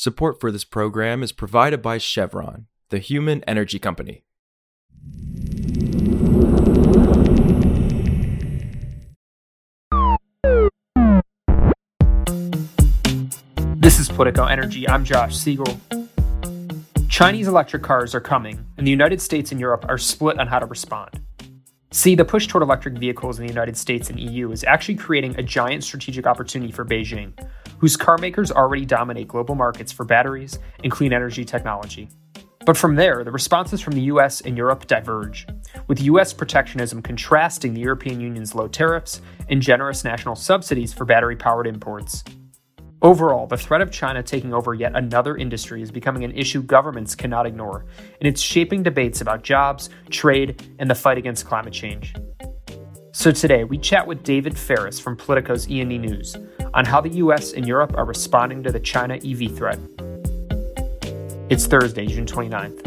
Support for this program is provided by Chevron, the human energy company. This is Politico Energy. I'm Josh Siegel. Chinese electric cars are coming, and the United States and Europe are split on how to respond. See, the push toward electric vehicles in the United States and EU is actually creating a giant strategic opportunity for Beijing, whose car makers already dominate global markets for batteries and clean energy technology. But from there, the responses from the US and Europe diverge, with US protectionism contrasting the European Union's low tariffs and generous national subsidies for battery powered imports. Overall, the threat of China taking over yet another industry is becoming an issue governments cannot ignore, and it's shaping debates about jobs, trade, and the fight against climate change. So today, we chat with David Ferris from Politico's E&E News on how the US and Europe are responding to the China EV threat. It's Thursday, June 29th.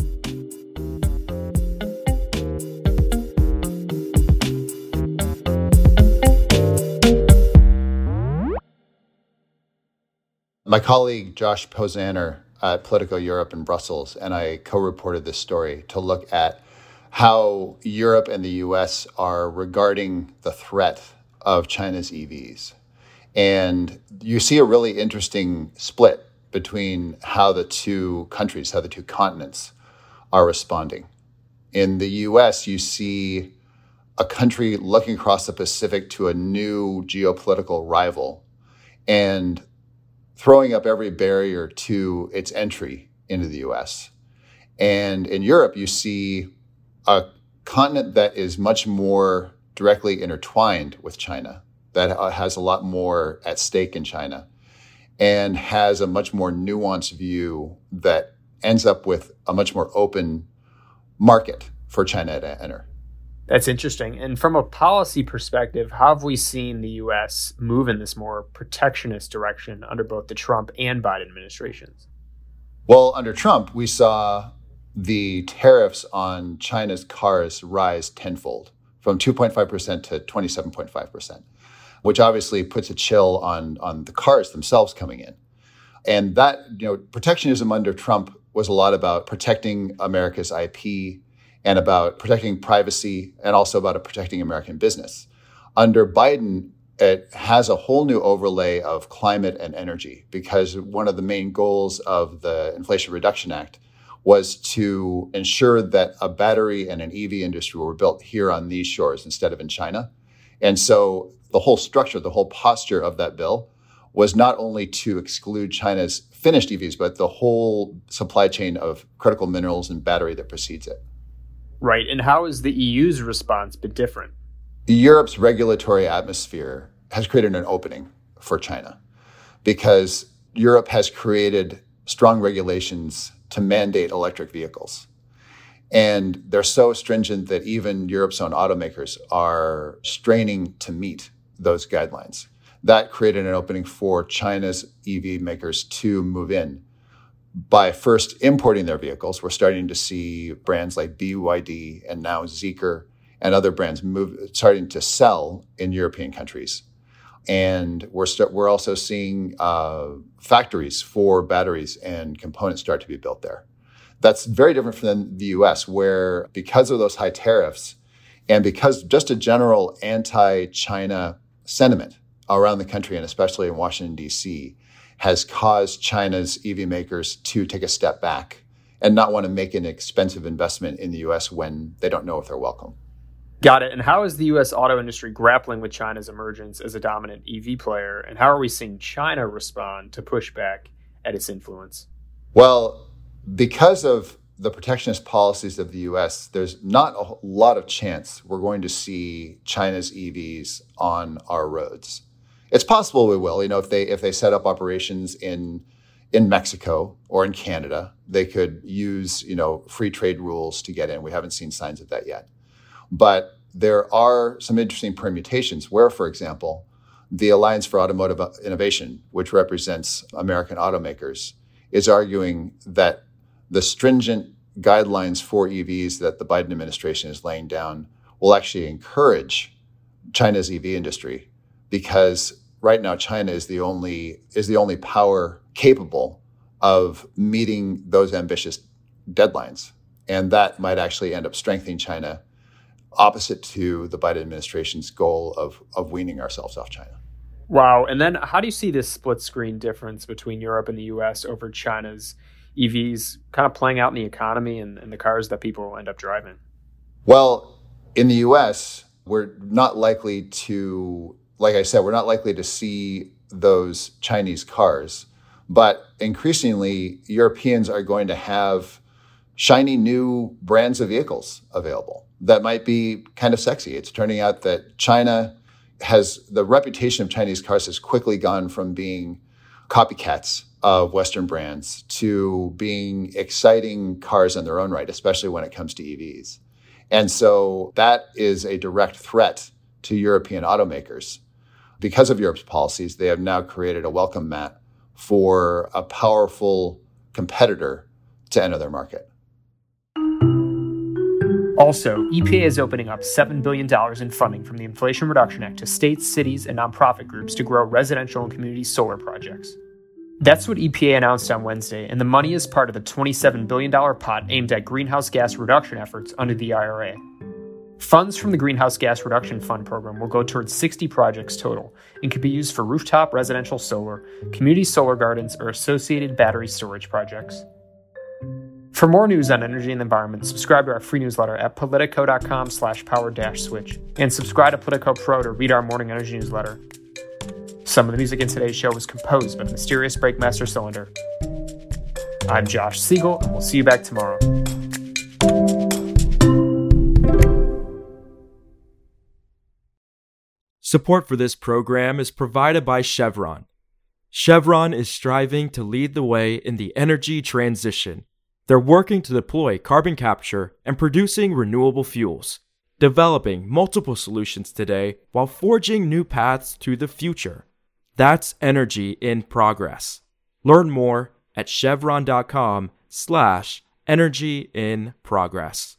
My colleague Josh Posaner at Politico Europe in Brussels and I co reported this story to look at how Europe and the US are regarding the threat of China's EVs. And you see a really interesting split between how the two countries, how the two continents are responding. In the US, you see a country looking across the Pacific to a new geopolitical rival and throwing up every barrier to its entry into the US. And in Europe, you see a continent that is much more directly intertwined with China, that has a lot more at stake in China, and has a much more nuanced view that ends up with a much more open market for China to enter. That's interesting. And from a policy perspective, how have we seen the U.S. move in this more protectionist direction under both the Trump and Biden administrations? Well, under Trump, we saw the tariffs on China's cars rise tenfold from 2.5% to 27.5%, which obviously puts a chill on, on the cars themselves coming in. And that, you know, protectionism under Trump was a lot about protecting America's IP, and about protecting privacy and also about protecting American business. Under Biden, it has a whole new overlay of climate and energy because one of the main goals of the Inflation Reduction Act was to ensure that a battery and an EV industry were built here on these shores instead of in China. And so the whole structure, the whole posture of that bill was not only to exclude China's finished EVs, but the whole supply chain of critical minerals and battery that precedes it. Right. And how has the EU's response been different? Europe's regulatory atmosphere has created an opening for China because Europe has created strong regulations to mandate electric vehicles. And they're so stringent that even Europe's own automakers are straining to meet those guidelines. That created an opening for China's EV makers to move in by first importing their vehicles, we're starting to see brands like BYD and now Zeekr and other brands move, starting to sell in European countries. And we're, st- we're also seeing uh, factories for batteries and components start to be built there. That's very different from the US, where because of those high tariffs and because just a general anti China sentiment around the country and especially in Washington, D.C., has caused China's EV makers to take a step back and not want to make an expensive investment in the US when they don't know if they're welcome. Got it. And how is the US auto industry grappling with China's emergence as a dominant EV player? And how are we seeing China respond to pushback at its influence? Well, because of the protectionist policies of the US, there's not a lot of chance we're going to see China's EVs on our roads. It's possible we will. You know, if they if they set up operations in in Mexico or in Canada, they could use you know free trade rules to get in. We haven't seen signs of that yet, but there are some interesting permutations where, for example, the Alliance for Automotive Innovation, which represents American automakers, is arguing that the stringent guidelines for EVs that the Biden administration is laying down will actually encourage China's EV industry because right now China is the only is the only power capable of meeting those ambitious deadlines. And that might actually end up strengthening China, opposite to the Biden administration's goal of, of weaning ourselves off China. Wow. And then how do you see this split screen difference between Europe and the US over China's EVs kind of playing out in the economy and, and the cars that people will end up driving? Well, in the US, we're not likely to, like I said, we're not likely to see those Chinese cars. But increasingly, Europeans are going to have shiny new brands of vehicles available that might be kind of sexy. It's turning out that China has the reputation of Chinese cars has quickly gone from being copycats of Western brands to being exciting cars in their own right, especially when it comes to EVs. And so that is a direct threat to European automakers. Because of Europe's policies, they have now created a welcome mat for a powerful competitor to enter their market. Also, EPA is opening up $7 billion in funding from the Inflation Reduction Act to states, cities, and nonprofit groups to grow residential and community solar projects. That's what EPA announced on Wednesday, and the money is part of the $27 billion pot aimed at greenhouse gas reduction efforts under the IRA. Funds from the Greenhouse Gas Reduction Fund program will go towards 60 projects total and can be used for rooftop residential solar, community solar gardens, or associated battery storage projects. For more news on energy and the environment, subscribe to our free newsletter at politico.com slash power dash switch and subscribe to Politico Pro to read our morning energy newsletter. Some of the music in today's show was composed by the mysterious Breakmaster Cylinder. I'm Josh Siegel, and we'll see you back tomorrow. Support for this program is provided by Chevron. Chevron is striving to lead the way in the energy transition. They're working to deploy carbon capture and producing renewable fuels, developing multiple solutions today while forging new paths to the future. That's energy in progress. Learn more at chevron.com slash energy in progress.